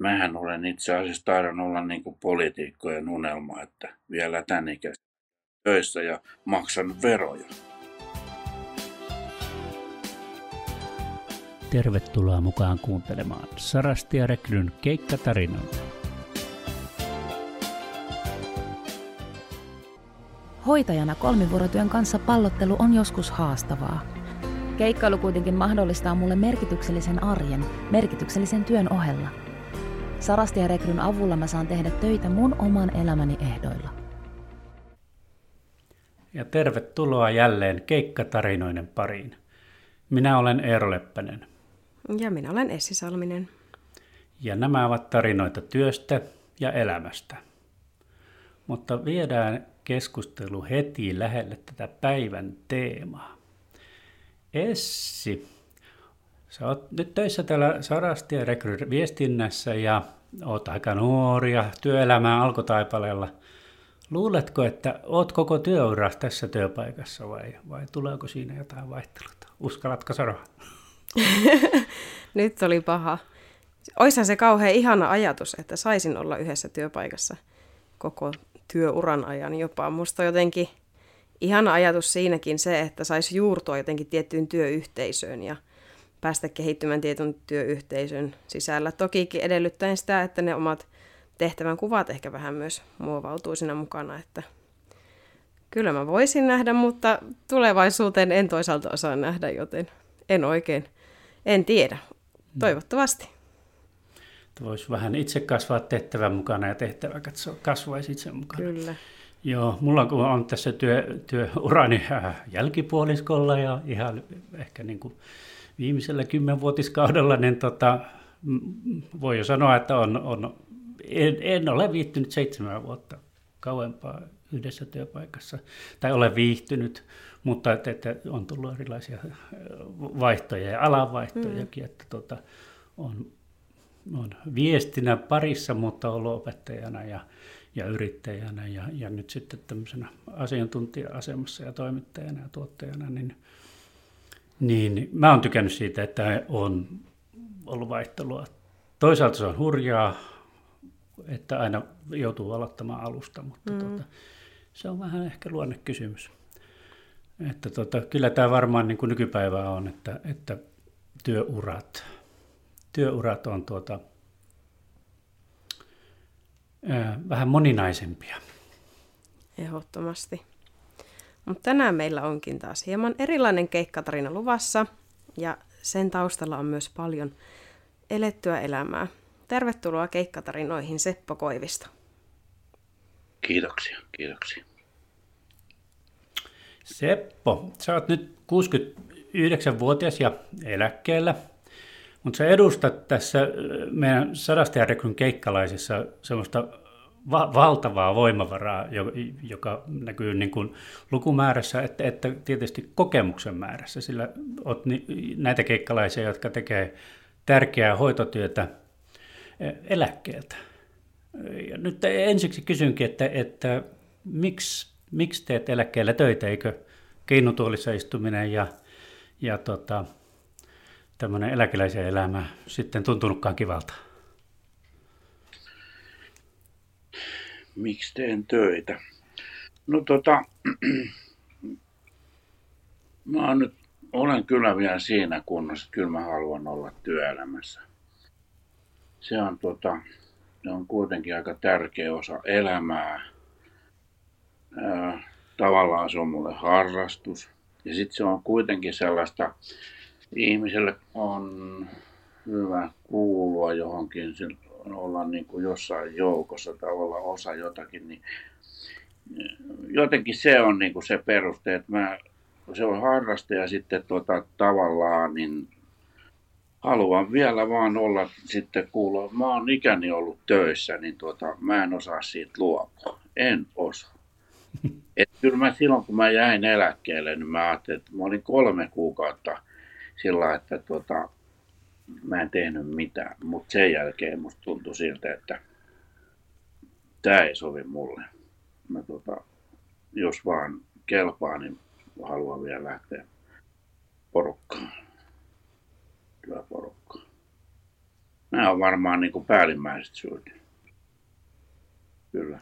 Mähän olen itse asiassa taidan olla niin kuin poliitikkojen unelma, että vielä tän ikäistä töissä ja maksan veroja. Tervetuloa mukaan kuuntelemaan Sarasti ja Rekryn keikkatarinoita. Hoitajana kolmivuorotyön kanssa pallottelu on joskus haastavaa. Keikkailu kuitenkin mahdollistaa mulle merkityksellisen arjen, merkityksellisen työn ohella. Sarasti ja Rekryn avulla mä saan tehdä töitä mun oman elämäni ehdoilla. Ja tervetuloa jälleen keikkatarinoiden pariin. Minä olen Eero Leppänen. Ja minä olen Essi Salminen. Ja nämä ovat tarinoita työstä ja elämästä. Mutta viedään keskustelu heti lähelle tätä päivän teemaa. Essi, sä oot nyt töissä täällä Sarasti ja Rekry viestinnässä ja oot aika nuoria työelämään alkutaipaleella. Luuletko, että oot koko työura tässä työpaikassa vai, vai tuleeko siinä jotain vaihteluta? Uskallatko sanoa? Nyt oli paha. Oishan se kauhean ihana ajatus, että saisin olla yhdessä työpaikassa koko työuran ajan jopa. Musta jotenkin ihana ajatus siinäkin se, että saisi juurtua jotenkin tiettyyn työyhteisöön ja päästä kehittymään tietyn työyhteisön sisällä. Tokikin edellyttäen sitä, että ne omat tehtävän kuvat ehkä vähän myös muovautuu siinä mukana, että kyllä mä voisin nähdä, mutta tulevaisuuteen en toisaalta osaa nähdä, joten en oikein, en tiedä. Toivottavasti. Voisi vähän itse kasvaa tehtävän mukana ja tehtävä kasvaisi itse mukana. Kyllä. Joo, mulla kun on tässä työ, työurani äh, jälkipuoliskolla ja ihan ehkä niin kuin viimeisellä kymmenvuotiskaudella, niin tota, voi jo sanoa, että on, on, en, en ole viihtynyt seitsemän vuotta kauempaa yhdessä työpaikassa, tai olen viihtynyt, mutta että, että on tullut erilaisia vaihtoja ja alanvaihtojakin, mm. että tota, on, on viestinä parissa, mutta ollut opettajana ja, ja yrittäjänä ja, ja nyt sitten tämmöisenä asiantuntija-asemassa ja toimittajana ja tuottajana, niin, niin mä oon tykännyt siitä, että on ollut vaihtelua. Toisaalta se on hurjaa, että aina joutuu aloittamaan alusta, mutta mm. tuota, se on vähän ehkä luonnekysymys. Että tota, kyllä tämä varmaan niin kuin nykypäivää on, että, että työurat, työurat on tuota, ää, vähän moninaisempia. Ehdottomasti. Mutta tänään meillä onkin taas hieman erilainen keikkatarina luvassa ja sen taustalla on myös paljon elettyä elämää. Tervetuloa keikkatarinoihin Seppo Koivisto. Kiitoksia, kiitoksia. Seppo, sä oot nyt 69-vuotias ja eläkkeellä, mutta sä edustat tässä meidän sadastajärjekryn keikkalaisissa semmoista va- valtavaa voimavaraa, joka näkyy niin kuin lukumäärässä, että, että tietysti kokemuksen määrässä, sillä olet ni- näitä keikkalaisia, jotka tekee tärkeää hoitotyötä eläkkeeltä. Ja nyt ensiksi kysynkin, että, että miksi miksi teet eläkkeellä töitä, eikö keinutuolissa istuminen ja, ja tota, tämmöinen eläkeläisen elämä sitten tuntunutkaan kivalta? Miksi teen töitä? No tota, mä oon nyt, olen kyllä vielä siinä kunnossa, että kyllä mä haluan olla työelämässä. Se on, tota, se on kuitenkin aika tärkeä osa elämää tavallaan se on mulle harrastus. Ja sitten se on kuitenkin sellaista, ihmiselle on hyvä kuulua johonkin, olla niin kuin jossain joukossa tai olla osa jotakin, niin jotenkin se on niin kuin se peruste, että mä, se on harraste ja sitten tota, tavallaan niin haluan vielä vaan olla sitten kuulua. Mä oon ikäni ollut töissä, niin tuota, mä en osaa siitä luopua. En osaa. Et kyllä mä silloin, kun mä jäin eläkkeelle, niin mä ajattelin, että mä olin kolme kuukautta sillä että tota, mä en tehnyt mitään. Mutta sen jälkeen musta tuntui siltä, että tämä ei sovi mulle. Mä tota, jos vaan kelpaa, niin haluan vielä lähteä porukkaan. Työporukkaan. nämä on varmaan niin kuin päällimmäiset syyt. Kyllä.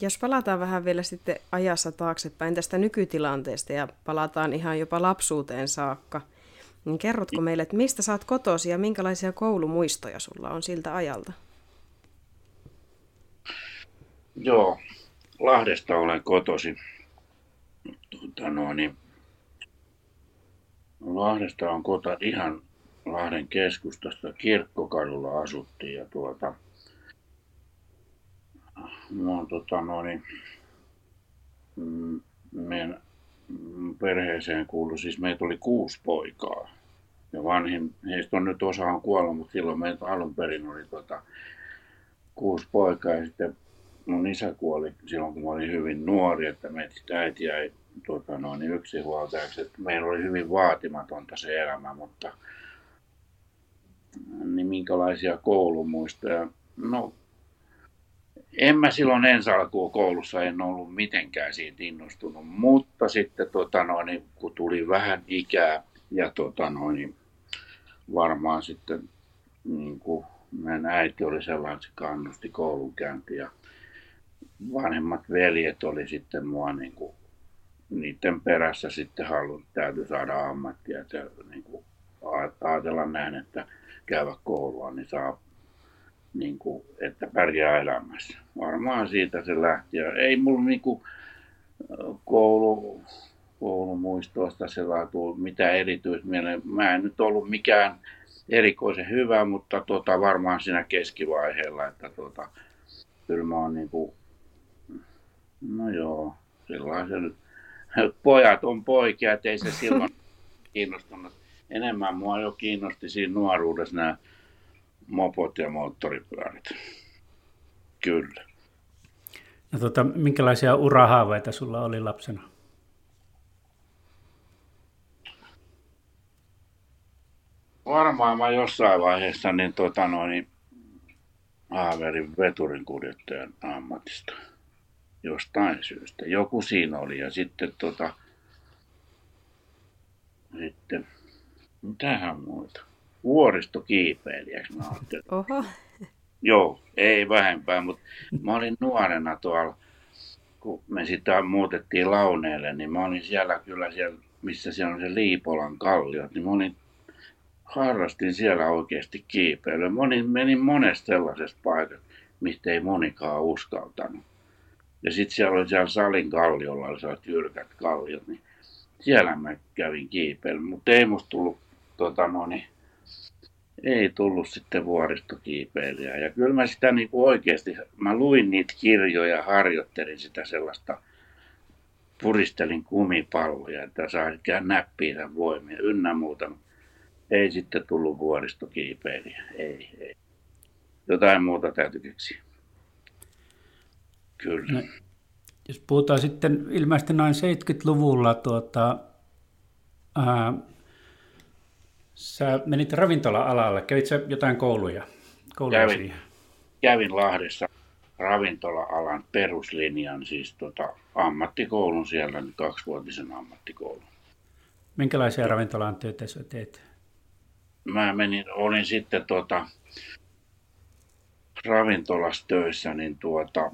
Jos palataan vähän vielä sitten ajassa taaksepäin tästä nykytilanteesta ja palataan ihan jopa lapsuuteen saakka, niin kerrotko meille, että mistä saat kotosi ja minkälaisia koulumuistoja sulla on siltä ajalta? Joo, Lahdesta olen kotosi. Tuota, no, niin, Lahdesta on kota ihan Lahden keskustasta. Kirkkokadulla asuttiin ja tuota, no, tota, no, niin, mm, meidän perheeseen kuului, siis meitä oli kuusi poikaa. Ja vanhin, heistä on nyt osa on kuollut, mutta silloin meitä alun perin oli tota, kuusi poikaa ja sitten mun isä kuoli silloin, kun mä olin hyvin nuori, että meitä äiti jäi tuota, noin yksinhuoltajaksi. Että meillä oli hyvin vaatimatonta se elämä, mutta niin minkälaisia koulumuistoja? No, en mä silloin ensi alkuun koulussa en ollut mitenkään siitä innostunut, mutta sitten tota noin, kun tuli vähän ikää ja tota noin, varmaan sitten niin kuin meidän äiti oli sellainen, se kannusti koulunkäyntiä vanhemmat veljet oli sitten mua niin kuin, niiden perässä sitten halunnut, täytyy saada ammattia. Että, niin kuin, ajatella näin, että käydä koulua, niin saa niin kuin, että pärjää elämässä. Varmaan siitä se lähti. Ja ei mulla niin kuin, koulu, koulumuistoista sellainen mitä erityismieleen. Mä en nyt ollut mikään erikoisen hyvä, mutta tota, varmaan siinä keskivaiheella, että tota, kyllä mä oon niin kuin, No joo, silloin se nyt. Pojat on poikia, ettei se silloin kiinnostunut. Enemmän mua jo kiinnosti siinä nuoruudessa nämä mopot ja moottoripyörät. Kyllä. No tota, minkälaisia urahaaveita sulla oli lapsena? Varmaan mä jossain vaiheessa niin, tota, noin, haaverin veturin kuljettajan ammatista jostain syystä. Joku siinä oli ja sitten tota, sitten, mitähän muuta? Vuoristokiipeilijäksi mä ajattelin. Oho. Joo, ei vähempää, mutta mä olin nuorena tuolla, kun me sitä muutettiin Launeelle, niin mä olin siellä kyllä siellä, missä siellä on se Liipolan kalliot, niin mä olin, harrastin siellä oikeasti kiipeilyä. Mä olin, menin monesta sellaisesta paikasta, mistä ei monikaan uskaltanut. Ja sitten siellä oli siellä salin kalliolla, oli sellaiset jyrkät kalliot, niin siellä mä kävin kiipeillä. Mutta ei musta tullut, tota no, niin, ei tullut sitten vuoristokiipeilijää. Ja kyllä mä sitä niin kuin oikeasti, mä luin niitä kirjoja, harjoittelin sitä sellaista, puristelin kumipalloja, että saa näppiä voimia ynnä muuta. Ei sitten tullut vuoristokiipeilijä, ei, ei. Jotain muuta täytyy keksiä. Kyllä. No, jos puhutaan sitten ilmeisesti noin 70-luvulla, tuota, ää, sä menit ravintola-alalle, kävit sä jotain kouluja? kouluja kävin, kävin Lahdessa ravintola-alan peruslinjan, siis tota, ammattikoulun siellä, niin kaksivuotisen ammattikoulun. Minkälaisia ravintolan töitä sä teet? Mä menin, olin sitten tota, ravintolassa töissä, niin tuota,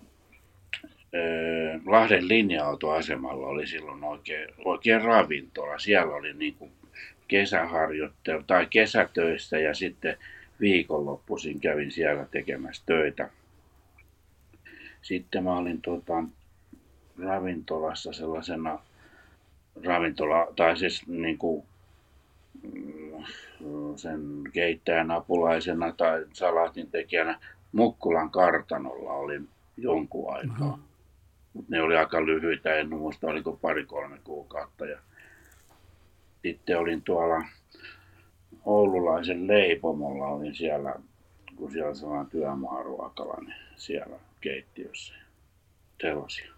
Lahden linja-autoasemalla oli silloin oikein, oikein ravintola. Siellä oli niin kuin kesäharjoittelu tai kesätöissä ja sitten viikonloppuisin kävin siellä tekemässä töitä. Sitten mä olin tuota, ravintolassa sellaisena ravintola, tai siis niin kuin, mm, sen keittäjän apulaisena tai salaatin tekijänä Mukkulan kartanolla olin jonkun aikaa. Mutta ne oli aika lyhyitä, en muista oliko pari-kolme kuukautta. Ja sitten olin tuolla Oululaisen leipomolla, olin siellä, kun siellä sellainen työmaaruokala, niin siellä keittiössä sellaisia.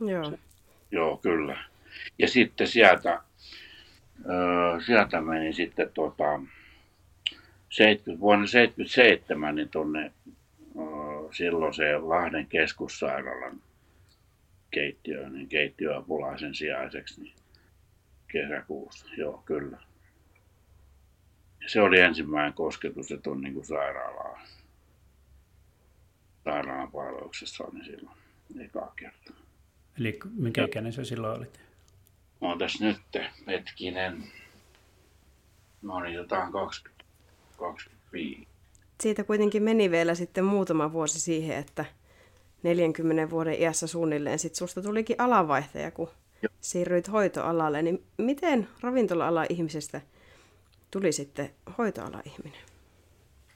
Joo. Se, joo, kyllä. Ja sitten sieltä, öö, sieltä meni sitten tota, 70, vuonna 77 niin tuonne silloin se Lahden keskussairaalan keittiö, niin keittiöapulaisen sijaiseksi niin kesäkuussa, joo kyllä. se oli ensimmäinen kosketus, että on niin kuin sairaalaa. Sairaalan palveluksessa oli silloin ekaa kertaa. Eli mikä ikäinen se silloin olit? Mä oon tässä nyt hetkinen. Mä olin jotain 20, 25. Siitä kuitenkin meni vielä sitten muutama vuosi siihen, että 40 vuoden iässä suunnilleen sit susta tulikin alanvaihtaja, kun. Siirryit hoitoalalle. Niin miten ravintola-ala ihmisestä tuli sitten hoitoala-ihminen?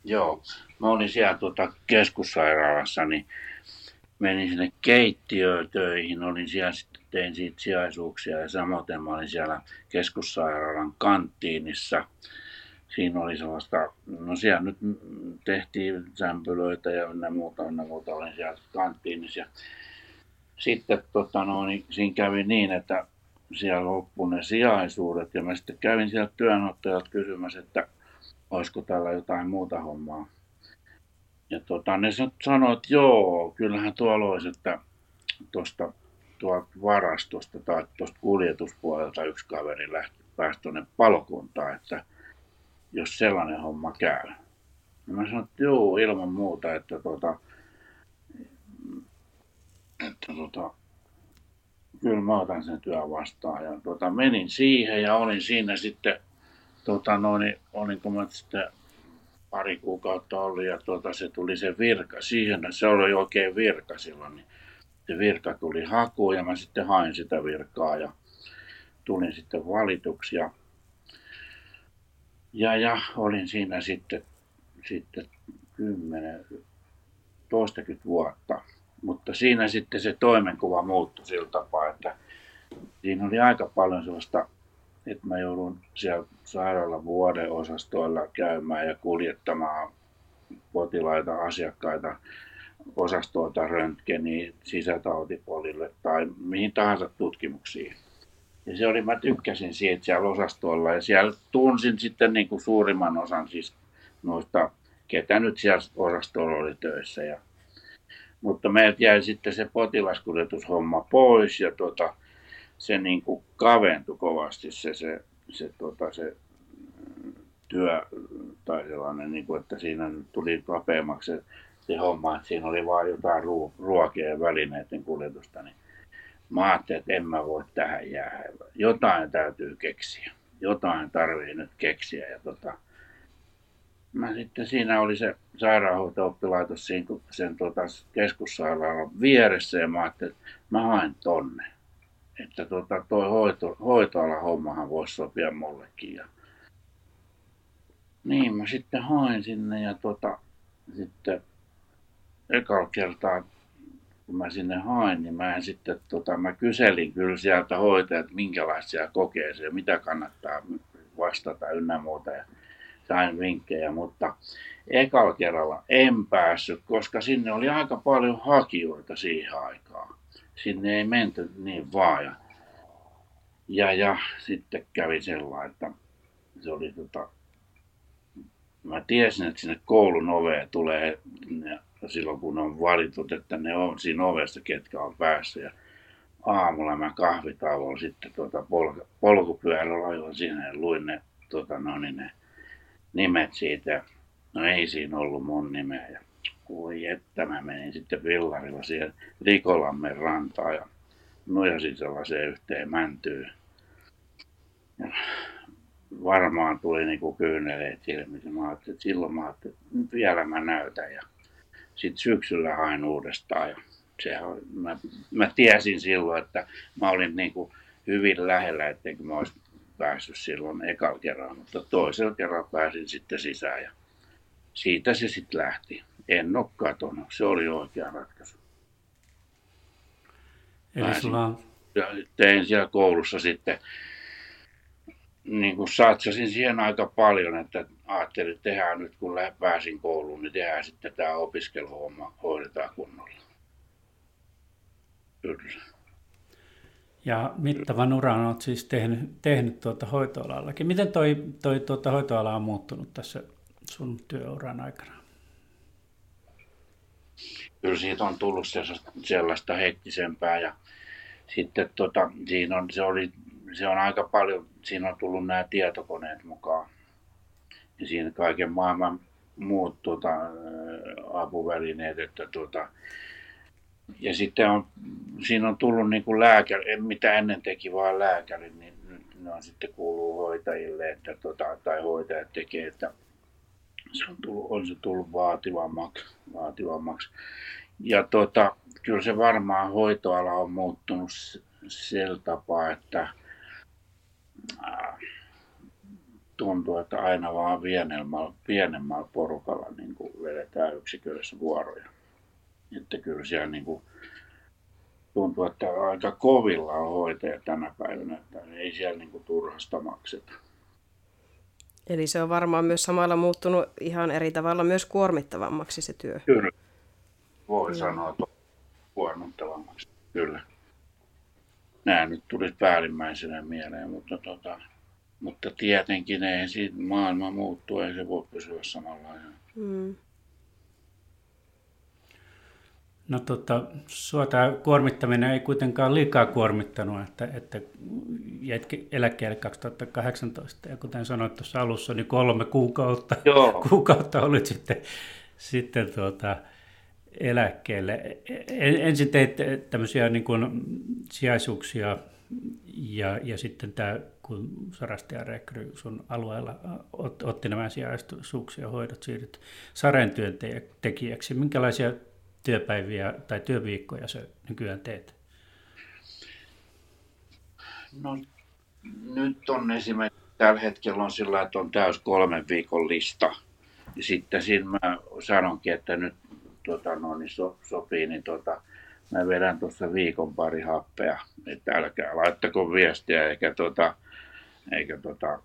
Joo, mä olin siellä tuota keskussairaalassa, niin menin sinne keittiöön töihin, olin siellä sitten tein siitä sijaisuuksia ja samoin mä olin siellä keskussairaalan kanttiinissa. Siinä oli sellaista, no siellä nyt tehtiin sämpylöitä ja ynnä muuta, ynnä muuta, olin siellä kanttiinissa. Sitten tota, no, niin, siinä kävi niin, että siellä loppui ne sijaisuudet ja mä sitten kävin sieltä työnottajat kysymässä, että olisiko täällä jotain muuta hommaa. Ja tota, ne sanoivat, että joo, kyllähän tuolla olisi, että tuosta varastosta tai tuosta kuljetuspuolelta yksi kaveri lähti, pääsi tuonne palokuntaan, että jos sellainen homma käy. Ja mä sanoin, että joo, ilman muuta, että, tota, että tota, kyllä mä otan sen työn vastaan. Ja tota, menin siihen ja olin siinä sitten, tota, noin, olinko mä sitten pari kuukautta ollut ja tuota, se tuli se virka siihen, se oli oikein virka silloin, niin se virka tuli hakuun ja mä sitten hain sitä virkaa ja tulin sitten valituksi ja, ja, ja olin siinä sitten, sitten 10, toistakymmentä vuotta. Mutta siinä sitten se toimenkuva muuttui sillä tapaa, että siinä oli aika paljon sellaista, että mä joudun siellä sairaalan vuodeosastoilla käymään ja kuljettamaan potilaita, asiakkaita osastolta röntgeniin, sisätautipolille tai mihin tahansa tutkimuksiin. Ja se oli, mä tykkäsin siitä siellä osastolla ja siellä tunsin sitten niin kuin suurimman osan siis noista, ketä nyt siellä osastolla oli töissä. Ja, mutta meiltä jäi sitten se potilaskuljetushomma pois ja tota, se niin kuin kaventui kovasti se, se, se, tota, se työ tai sellainen, niin kuin, että siinä tuli kapeammaksi se homma, että siinä oli vain jotain ruo- ruokia ja välineiden kuljetusta, niin mä ajattelin, että en mä voi tähän jäädä. Jotain täytyy keksiä. Jotain tarvii nyt keksiä. Ja tota, mä sitten siinä oli se sairaanhoito-oppilaitos siinä, sen tota, keskussairaalan vieressä ja mä ajattelin, että mä haen tonne. Että tota, toi hoito, hoitoalan hommahan voisi sopia mullekin. Ja... Niin mä sitten hain sinne ja tota, sitten ekalla kertaa, kun mä sinne hain, niin mä en sitten, tota, mä kyselin kyllä sieltä hoitajat, minkälaista siellä kokeeseen, mitä kannattaa vastata ynnä muuta. Ja sain vinkkejä, mutta ekalla kerralla en päässyt, koska sinne oli aika paljon hakijoita siihen aikaan. Sinne ei menty niin vaan. Ja, ja, ja sitten kävi sellainen, että se oli tota, mä tiesin, että sinne koulun oveen tulee silloin, kun on valitut, että ne on siinä ovessa, ketkä on päässä. Ja aamulla mä kahvitauolla sitten tuota polku, polkupyörällä ajoin siinä ja luin ne, tuota, no niin, ne nimet siitä. No ei siinä ollut mun nimeä. Ja voi että mä menin sitten villarilla siihen Rikolammen rantaan ja nojasin sellaiseen yhteen mäntyyn. Ja varmaan tuli niinku kyyneleet silmiin. Mä että silloin mä ajattelin, että vielä mä näytän. Ja sitten syksyllä hain uudestaan. Ja se, mä, mä, tiesin silloin, että mä olin niin kuin hyvin lähellä, etteikö mä olisi päässyt silloin ekalla kerralla, mutta toisella kerralla pääsin sitten sisään ja siitä se sitten lähti. En ole katonut, se oli oikea ratkaisu. Eli sulla on... ja tein siellä koulussa sitten niin kuin satsasin siihen aika paljon, että ajattelin, että tehdään nyt kun pääsin kouluun, niin tehdään sitten tämä opiskeluhomma, hoidetaan kunnolla. Kyllä. Ja mittavan uran olet siis tehnyt, tehnyt tuota hoitoalallakin. Miten toi, toi tuota hoitoala on muuttunut tässä sun työuran aikana? Kyllä siitä on tullut sellaista hektisempää ja sitten tota, siinä on, se oli se on aika paljon, siinä on tullut nämä tietokoneet mukaan. ja siinä kaiken maailman muut tuota, apuvälineet, että tuota, ja sitten on, siinä on tullut niin kuin lääkäri, mitä ennen teki vaan lääkäri, niin nyt ne on sitten kuuluu hoitajille, että tota, tai hoitajat tekee, että se on, tullut, on se tullut vaativammaksi. vaativammaksi. Ja tota, kyllä se varmaan hoitoala on muuttunut sillä tapaa, että tuntuu, että aina vaan pienemmällä, pienemmällä porukalla niin vedetään yksiköissä vuoroja. Että kyllä siellä niin kuin, tuntuu, että aika kovilla on hoitaja tänä päivänä, että ei siellä niin kuin turhasta makseta. Eli se on varmaan myös samalla muuttunut ihan eri tavalla myös kuormittavammaksi se työ. Kyllä. Voi no. sanoa, että kuormittavammaksi. Kyllä. Nämä nyt tuli päällimmäisenä mieleen, mutta, tota, mutta tietenkin ei siitä maailma muuttuu, ei se voi pysyä samanlainen. Mm. No tota, sua tämä kuormittaminen ei kuitenkaan liikaa kuormittanut, että, että jäit eläkkeelle 2018 ja kuten sanoit tuossa alussa, niin kolme kuukautta, Joo. kuukautta olit sitten, sitten tuota, eläkkeelle. Ensin teit tämmöisiä niin kuin sijaisuuksia ja, ja sitten tämä, kun Sarastia Rekry sun alueella ot, otti nämä sijaisuuksia hoidot, siirryt Saren työntekijäksi. Minkälaisia työpäiviä tai työviikkoja sä nykyään teet? No nyt on esimerkiksi tällä hetkellä on sillä, että on täys kolmen viikon lista. Ja sitten siinä mä sanonkin, että nyt tota, no, niin so, sopii, niin tota, mä vedän tuossa viikon pari happea, että älkää laittako viestiä eikä, tota, eikä tota,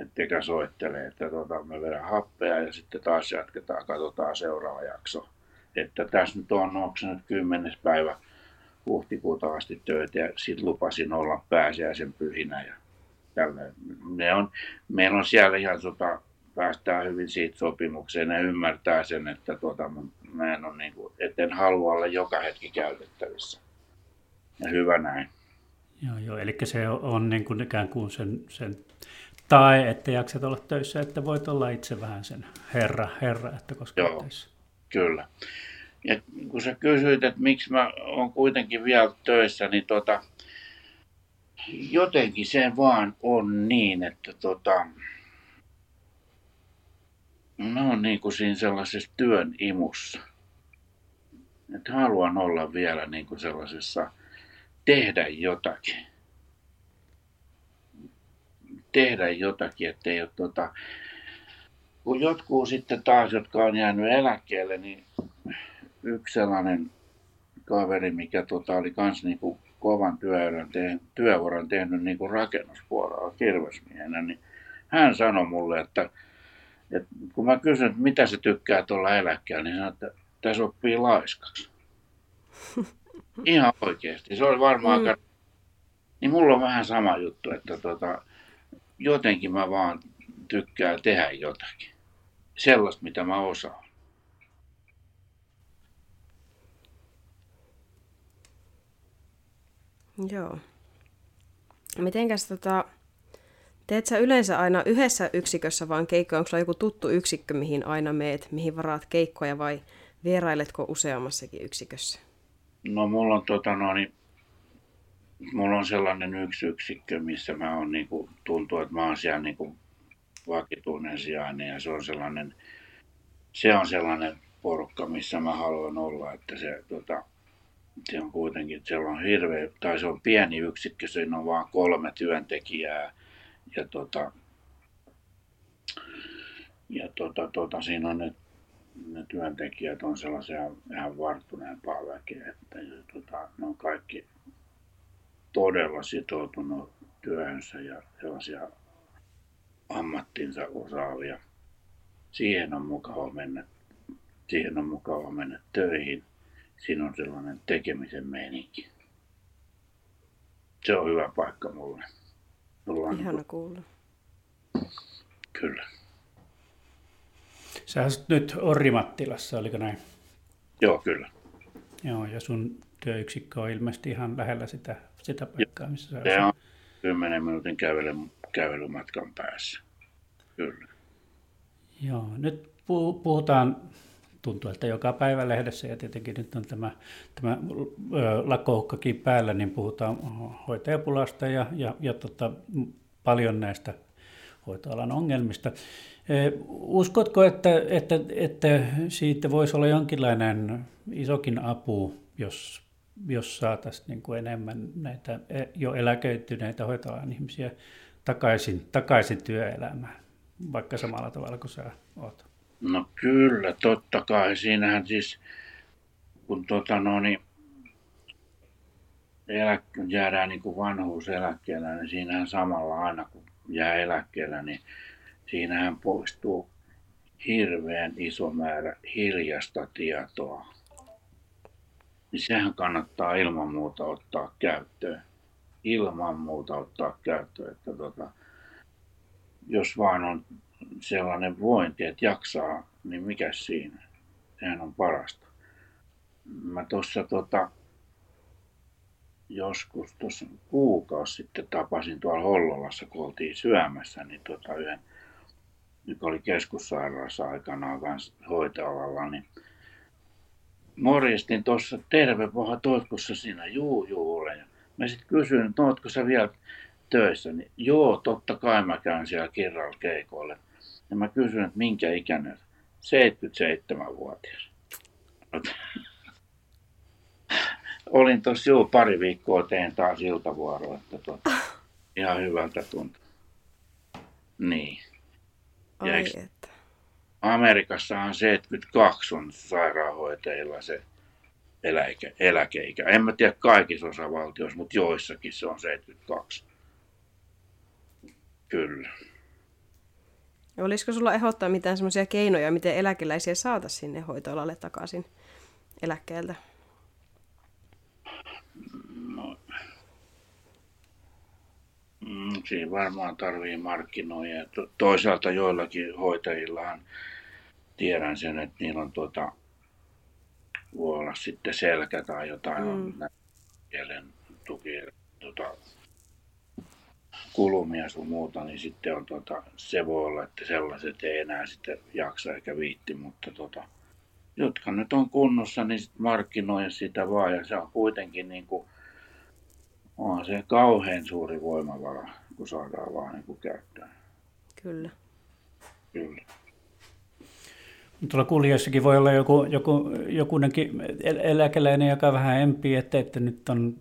ettekä soittele, että tota, mä vedän happea ja sitten taas jatketaan, katsotaan seuraava jakso. Että tässä nyt on, onko se nyt kymmenes päivä huhtikuuta asti töitä ja sitten lupasin olla pääsiäisen pyhinä ja tällä. Ne on, meillä on siellä ihan tota, päästään hyvin siitä sopimukseen ja ymmärtää sen, että tuota, mä en, ole niin kuin, etten halua olla joka hetki käytettävissä. Ja hyvä näin. Joo, joo eli se on niin kuin ikään kuin sen, sen tai että jaksat olla töissä, että voit olla itse vähän sen herra, herra että koska joo, töissä. Kyllä. Ja kun sä kysyit, että miksi mä oon kuitenkin vielä töissä, niin tota, jotenkin se vaan on niin, että tota, mä oon niin kuin siinä sellaisessa työn imussa. Että haluan olla vielä niin kuin sellaisessa, tehdä jotakin. Tehdä jotakin, ettei ole tota, kun jotkut sitten taas, jotka on jäänyt eläkkeelle, niin yksi sellainen kaveri, mikä tota, oli kans niin kuin kovan työuran, te, työuran tehnyt niin kuin rakennuspuolella kirvesmiehenä, niin hän sanoi mulle, että et kun mä kysyn, että mitä se tykkää tuolla eläkkeellä, niin sanoo, että tässä oppii laiskaksi. Ihan oikeasti. Se oli varmaan mm. aika... Niin mulla on vähän sama juttu, että tota, jotenkin mä vaan tykkään tehdä jotakin. Sellaista, mitä mä osaan. Joo. Mitenkäs tota, Teet sä yleensä aina yhdessä yksikössä vaan keikkoja? Onko sulla joku tuttu yksikkö, mihin aina meet, mihin varaat keikkoja vai vierailetko useammassakin yksikössä? No mulla on, tota, no, niin, mulla on sellainen yksi yksikkö, missä mä on, niin kuin, tuntuu, että mä oon siellä niin kuin, vakituinen sijainen ja se on sellainen, se on sellainen porukka, missä mä haluan olla, että se, tota, se on kuitenkin, siellä on hirveä, tai se on pieni yksikkö, siinä on vain kolme työntekijää ja tota, ja tota, tota, siinä on ne, ne työntekijät on sellaisia ihan varttuneempaa väkeä, että ja, tota, ne on kaikki todella sitoutunut työhönsä ja sellaisia ammattinsa osaavia. Siihen on mukava mennä, siihen on mukava mennä töihin. Siinä on sellainen tekemisen meininki. Se on hyvä paikka mulle. Ollaan Ihana niin kuulla. Kyllä. Sä asut nyt Orrimattilassa, oliko näin? Joo, kyllä. Joo, ja sun työyksikkö on ilmeisesti ihan lähellä sitä, sitä paikkaa, missä sä Se on 10 minuutin kävely, kävelymatkan päässä. Kyllä. Joo, nyt puhutaan, tuntuu, että joka päivä lehdessä ja tietenkin nyt on tämä, tämä lakkoukkakin päällä, niin puhutaan hoitajapulasta ja, ja, ja tota, paljon näistä hoitoalan ongelmista. Uskotko, että, että, että siitä voisi olla jonkinlainen isokin apu, jos, jos saataisiin niin kuin enemmän näitä e, jo eläköityneitä hoitoalan ihmisiä takaisin, takaisin työelämään, vaikka samalla tavalla kuin sä oot? No kyllä, totta kai. Siinähän siis, kun tota no, niin, elä, jäädään niin kuin vanhuuseläkkeellä, niin siinähän samalla aina kun jää eläkkeellä, niin siinähän poistuu hirveän iso määrä hiljasta tietoa. Niin sehän kannattaa ilman muuta ottaa käyttöön. Ilman muuta ottaa käyttöön, että tota, jos vaan on sellainen vointi, että jaksaa, niin mikä siinä? Sehän on parasta. Mä tuossa tota, joskus tuossa kuukausi sitten tapasin tuolla Hollolassa, kun oltiin syömässä, niin tota yhden, joka oli keskussairaalassa aikanaan kanssa hoitoalalla, niin morjestin tuossa, terve paha, toitko sä siinä? Juu, juu olen. Mä sitten kysyin, että ootko sä vielä töissä? Niin, joo, totta kai mä käyn siellä kirralla keikoille. Ja mä kysyin, että minkä ikäinen? 77-vuotias olin tuossa jo pari viikkoa teen taas iltavuoroa, että tuota, ihan hyvältä tuntuu. Niin. Ja Ai että. Amerikassahan 72 on sairaanhoitajilla se eläke, eläkeikä. En mä tiedä kaikissa osavaltioissa, mutta joissakin se on 72. Kyllä. Olisiko sulla ehdottaa mitään semmoisia keinoja, miten eläkeläisiä saataisiin sinne hoitoalalle takaisin eläkkeeltä? Mm, siinä varmaan tarvii markkinoida. Toisaalta joillakin hoitajillahan tiedän sen, että niillä on tuota, voi olla sitten selkä tai jotain mm. on kielen tuki, tuota, kulumia sun muuta, niin sitten on tuota, se voi olla, että sellaiset ei enää sitten jaksa eikä viitti, mutta tuota, jotka nyt on kunnossa, niin sitten markkinoida sitä vaan ja se on kuitenkin niin kuin on se kauhean suuri voimavara, kun saadaan vaan niin kuin käyttöön. Kyllä. Kyllä. Tuolla kuulijassakin voi olla joku, joku, jokunenkin eläkeläinen, joka vähän empii, että, että nyt on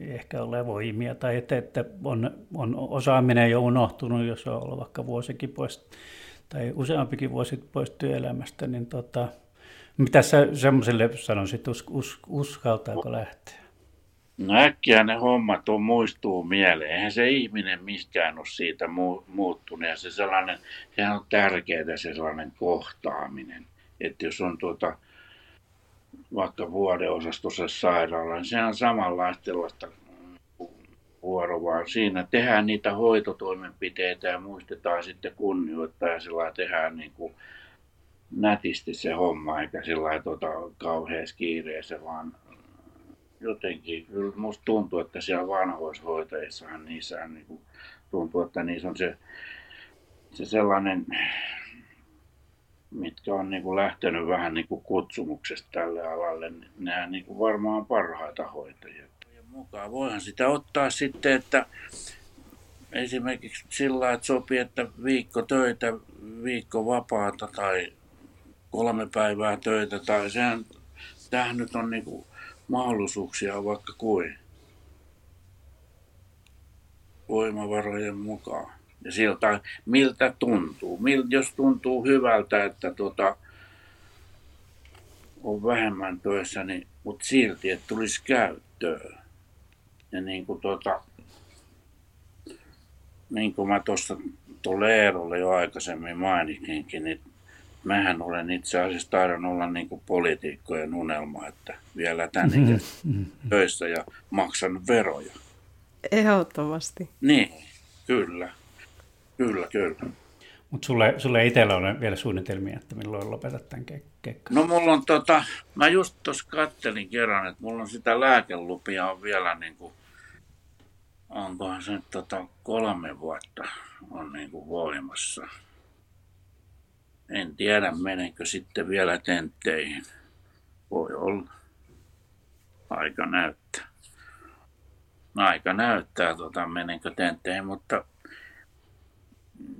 ehkä ole voimia tai että, että on, on osaaminen jo unohtunut, jos on ollut vaikka vuosikin pois tai useampikin vuosi pois työelämästä, niin tota, mitä sä semmoiselle sanoisit, us, us, uskaltaako lähteä? No äkkiä ne hommat on, muistuu mieleen. Eihän se ihminen miskään ole siitä mu- muuttunut. Ja se sellainen, sehän on tärkeää se sellainen kohtaaminen. Että jos on tuota, vaikka vuodeosastossa sairaala, niin sehän on samanlaista sellaista vuoroa. Siinä tehdään niitä hoitotoimenpiteitä ja muistetaan sitten kunnioittaa ja sillä tehdään niin kuin nätisti se homma, eikä sillä tota, kauheassa kiireessä, vaan jotenkin, kyllä musta tuntuu, että siellä vanhoishoitajissahan niissä niin kuin, tuntuu, että niissä on se, se sellainen, mitkä on niin kuin lähtenyt vähän niin kuin kutsumuksesta tälle alalle, niin nehän niin kuin varmaan parhaita hoitajia. Mukaan voihan sitä ottaa sitten, että esimerkiksi sillä että sopii, että viikko töitä, viikko vapaata tai kolme päivää töitä tai sehän, tämähän nyt on niin kuin mahdollisuuksia vaikka kuin voimavarojen mukaan. Ja siltä, miltä tuntuu. Mil, jos tuntuu hyvältä, että tota, on vähemmän töissä, niin, mutta silti, että tulisi käyttöön. Ja niin kuin, tota, niin kuin mä tuossa tuolle Eerolle jo aikaisemmin mainitsinkin, niin mähän olen itse asiassa taidan olla niin kuin poliitikkojen unelma, että vielä tänne mm-hmm. töissä ja maksan veroja. Ehdottomasti. Niin, kyllä. Kyllä, kyllä. Mutta sulle, sulle itsellä on vielä suunnitelmia, että milloin lopetat tämän ke- kekkan? No mulla on tota, mä just tuossa kattelin kerran, että mulla on sitä lääkelupia on vielä niin kuin, onkohan se tota kolme vuotta on niin kuin voimassa en tiedä, menenkö sitten vielä tentteihin. Voi olla. Aika näyttää. Aika näyttää, tota, menenkö tentteihin, mutta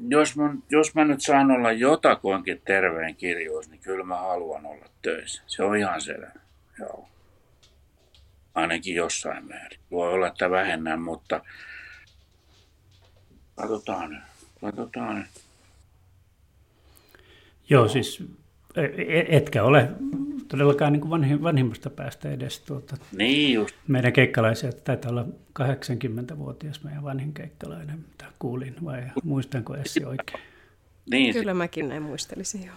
jos mä, jos mä nyt saan olla jotakuinkin terveen kirjoissa, niin kyllä mä haluan olla töissä. Se on ihan selvä. Joo. Ainakin jossain määrin. Voi olla, että vähennän, mutta katsotaan nyt. Katsotaan nyt. Joo, siis e, e, etkä ole todellakaan niin vanhin, vanhimmasta päästä edes tuota, niin just. meidän keikkalaisia. Taitaa olla 80-vuotias meidän vanhin keikkalainen, mitä kuulin, vai muistanko Essi oikein? Niin. Kyllä mäkin näin muistelisin, joo.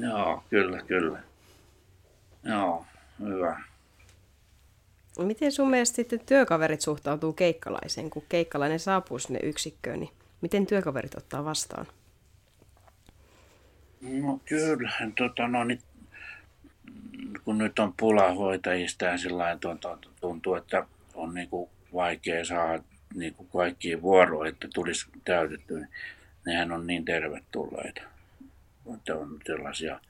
Joo, kyllä, kyllä. Joo, hyvä. Miten sun mielestä sitten työkaverit suhtautuu keikkalaiseen, kun keikkalainen saapuu sinne yksikköön, niin miten työkaverit ottaa vastaan? No kyllähän, tota, no, niin, kun nyt on pula hoitajista ja sillä tuota, tuntuu, että on niin kuin vaikea saada niin kuin kaikkiin vuoroihin, että tulisi täytetty, niin nehän on niin tervetulleita. Että on sellaisia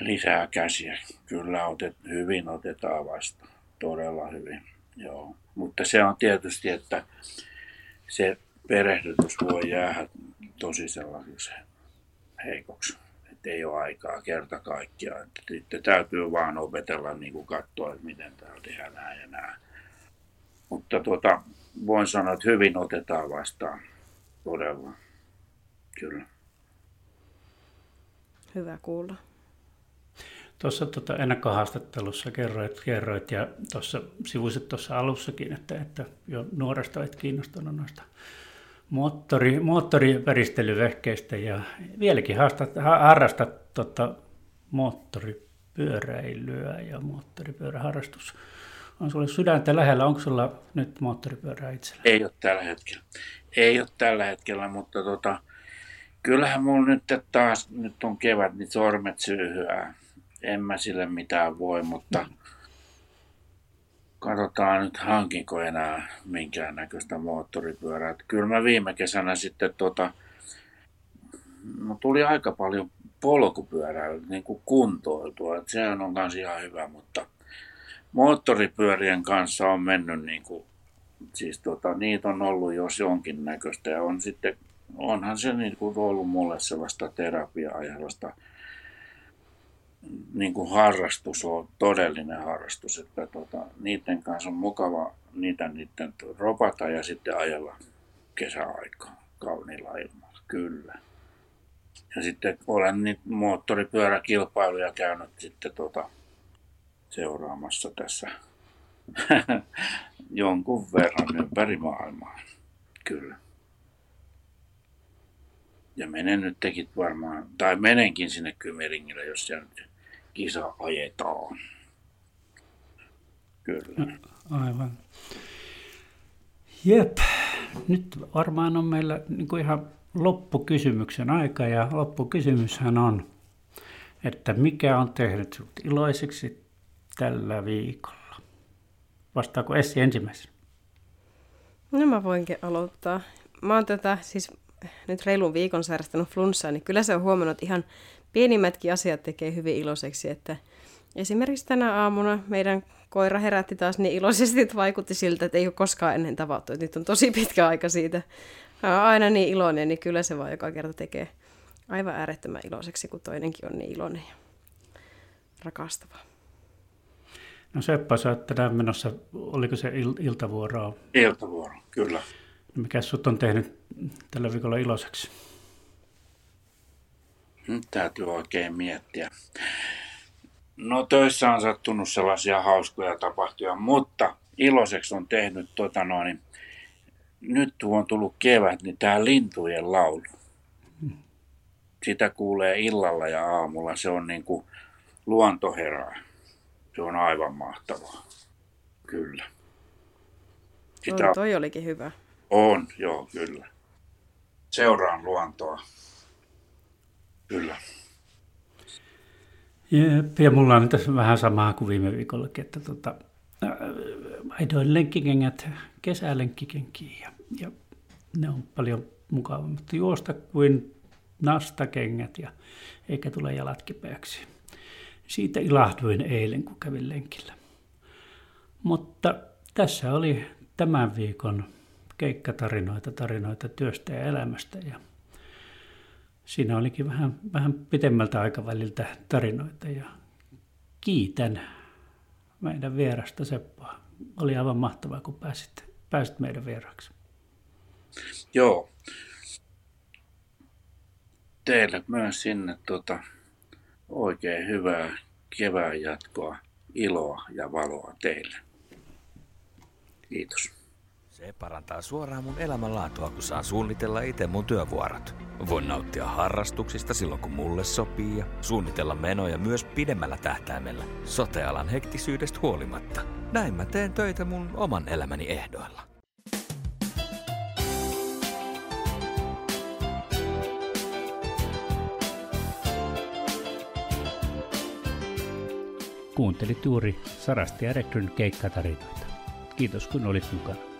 lisää käsiä. Kyllä otet, hyvin otetaan vasta. Todella hyvin. Joo. Mutta se on tietysti, että se perehdytys voi jäädä tosi sellaiseksi heikoksi. Että ei ole aikaa kerta kaikkiaan. Että täytyy vaan opetella niin kuin katsoa, että miten täällä tehdään näin ja näin. Mutta tuota, voin sanoa, että hyvin otetaan vastaan. Todella. Kyllä. Hyvä kuulla. Tuossa tuota ennakkohaastattelussa kerroit, kerroit ja tuossa sivuisit tuossa alussakin, että, että jo nuoresta olet kiinnostunut noista moottori, moottoripäristelyvehkeistä ja vieläkin haastat, harrastat tota, moottoripyöräilyä ja moottoripyöräharrastus on sulle sydäntä lähellä. Onko sulla nyt moottoripyörää itsellä? Ei ole tällä hetkellä. Ei ole tällä hetkellä, mutta tota, kyllähän mulla nyt taas, nyt on kevät, niin sormet syyhyää en mä sille mitään voi, mutta katsotaan nyt hankinko enää minkäännäköistä moottoripyörää. Kyllä mä viime kesänä sitten tota, no tuli aika paljon polkupyörää niin kuin kuntoiltua. Että sehän on myös ihan hyvä, mutta moottoripyörien kanssa on mennyt niin kuin, siis tota, niitä on ollut jos jonkin näköistä ja on sitten, onhan se niin kuin ollut mulle sellaista terapiaa ja sellaista niin kuin harrastus on todellinen harrastus, että tota, niiden kanssa on mukava niitä niiden ropata ja sitten ajella kesäaikaa kauniilla ilmalla, kyllä. Ja sitten olen niitä moottoripyöräkilpailuja käynyt sitten tota, seuraamassa tässä jonkun verran ympäri maailmaa, kyllä. Ja menen nyt tekit varmaan, tai menenkin sinne Kymeringille, jos siellä nyt kisa ajetaan. Kyllä. Aivan. Jep. Nyt varmaan on meillä niin kuin ihan loppukysymyksen aika ja loppukysymyshän on, että mikä on tehnyt sinut iloiseksi tällä viikolla? Vastaako Essi ensimmäisenä? No mä voinkin aloittaa. Mä oon tätä siis nyt reilun viikon sairastanut flunssaa, niin kyllä se on huomannut ihan pienimmätkin asiat tekee hyvin iloiseksi, että esimerkiksi tänä aamuna meidän koira herätti taas niin iloisesti, että vaikutti siltä, että ei ole koskaan ennen tavattu. Että nyt on tosi pitkä aika siitä. Hän on aina niin iloinen, niin kyllä se vaan joka kerta tekee aivan äärettömän iloiseksi, kun toinenkin on niin iloinen ja rakastava. No Seppa, sä oot tänään menossa, oliko se il- iltavuoroa? Iltavuoro, kyllä. No mikä sut on tehnyt tällä viikolla iloiseksi? Nyt täytyy oikein miettiä. No töissä on sattunut sellaisia hauskoja tapahtuja, mutta iloiseksi on tehnyt tota noin, nyt on tullut kevät, niin tämä lintujen laulu. Sitä kuulee illalla ja aamulla. Se on niin kuin luonto herää. Se on aivan mahtavaa. Kyllä. Sitä... No, toi olikin hyvä. On, joo, kyllä. Seuraan luontoa. Kyllä. Jep, ja mulla on tässä vähän samaa kuin viime viikollakin, että tota, aidoin lenkkikengät kesälenkkikenkiin ja, ja ne on paljon mukavammat juosta kuin nastakengät ja eikä tule jalat kipeäksi. Siitä ilahduin eilen, kun kävin lenkillä. Mutta tässä oli tämän viikon keikkatarinoita, tarinoita työstä ja elämästä. Ja siinä olikin vähän, vähän pitemmältä aikaväliltä tarinoita ja kiitän meidän vierasta Seppoa. Oli aivan mahtavaa, kun pääsit, pääsit meidän vieraaksi. Joo. Teille myös sinne tuota, oikein hyvää kevään jatkoa, iloa ja valoa teille. Kiitos. Se parantaa suoraan mun elämänlaatua, kun saan suunnitella itse mun työvuorot. Voin nauttia harrastuksista silloin, kun mulle sopii ja suunnitella menoja myös pidemmällä tähtäimellä. Sotealan hektisyydestä huolimatta. Näin mä teen töitä mun oman elämäni ehdoilla. Kuuntelit juuri Sarasti ja Rekryn keikkatarinoita. Kiitos kun olit mukana.